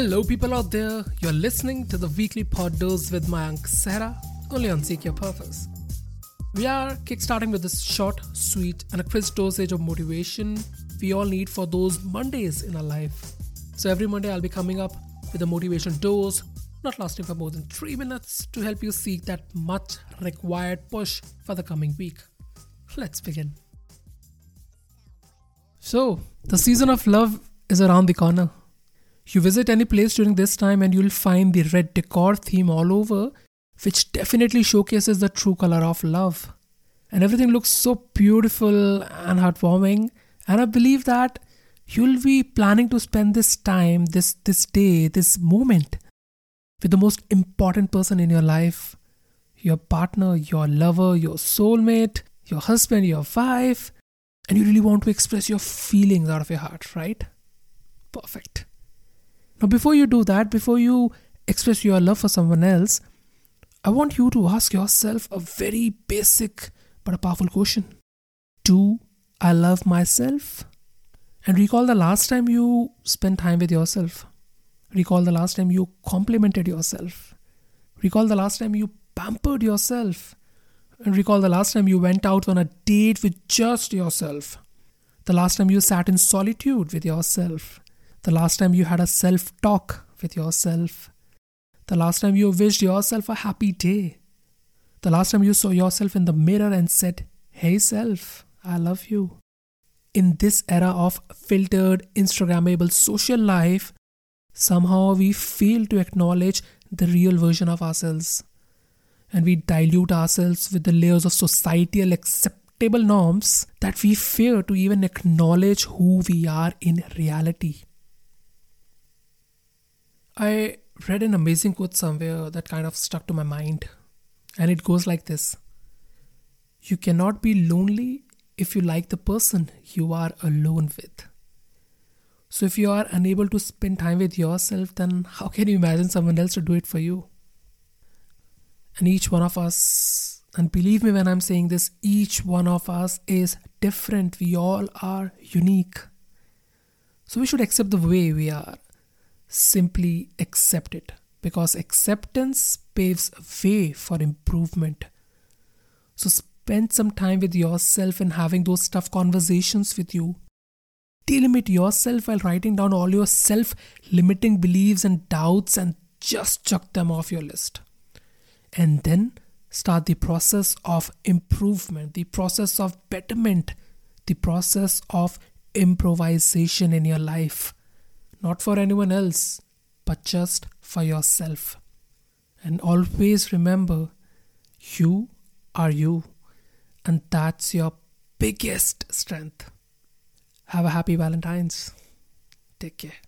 Hello, people out there. You're listening to the weekly pod dose with Mayank Sehra, only on Seek Your Purpose. We are kickstarting with this short, sweet, and a crisp dosage of motivation we all need for those Mondays in our life. So every Monday, I'll be coming up with a motivation dose, not lasting for more than three minutes, to help you seek that much required push for the coming week. Let's begin. So, the season of love is around the corner. You visit any place during this time and you'll find the red decor theme all over, which definitely showcases the true color of love. And everything looks so beautiful and heartwarming. And I believe that you'll be planning to spend this time, this this day, this moment with the most important person in your life, your partner, your lover, your soulmate, your husband, your wife, and you really want to express your feelings out of your heart, right? Perfect. Now, before you do that, before you express your love for someone else, I want you to ask yourself a very basic but a powerful question Do I love myself? And recall the last time you spent time with yourself. Recall the last time you complimented yourself. Recall the last time you pampered yourself. And recall the last time you went out on a date with just yourself. The last time you sat in solitude with yourself the last time you had a self talk with yourself, the last time you wished yourself a happy day, the last time you saw yourself in the mirror and said, Hey self, I love you. In this era of filtered, Instagrammable social life, somehow we fail to acknowledge the real version of ourselves. And we dilute ourselves with the layers of societal acceptable norms that we fear to even acknowledge who we are in reality. I read an amazing quote somewhere that kind of stuck to my mind, and it goes like this You cannot be lonely if you like the person you are alone with. So, if you are unable to spend time with yourself, then how can you imagine someone else to do it for you? And each one of us, and believe me when I'm saying this, each one of us is different. We all are unique. So, we should accept the way we are simply accept it because acceptance paves way for improvement. So spend some time with yourself and having those tough conversations with you. Delimit yourself while writing down all your self limiting beliefs and doubts and just chuck them off your list. And then start the process of improvement, the process of betterment, the process of improvisation in your life not for anyone else, but just for yourself. And always remember, you are you, and that's your biggest strength. Have a happy Valentine's. Take care.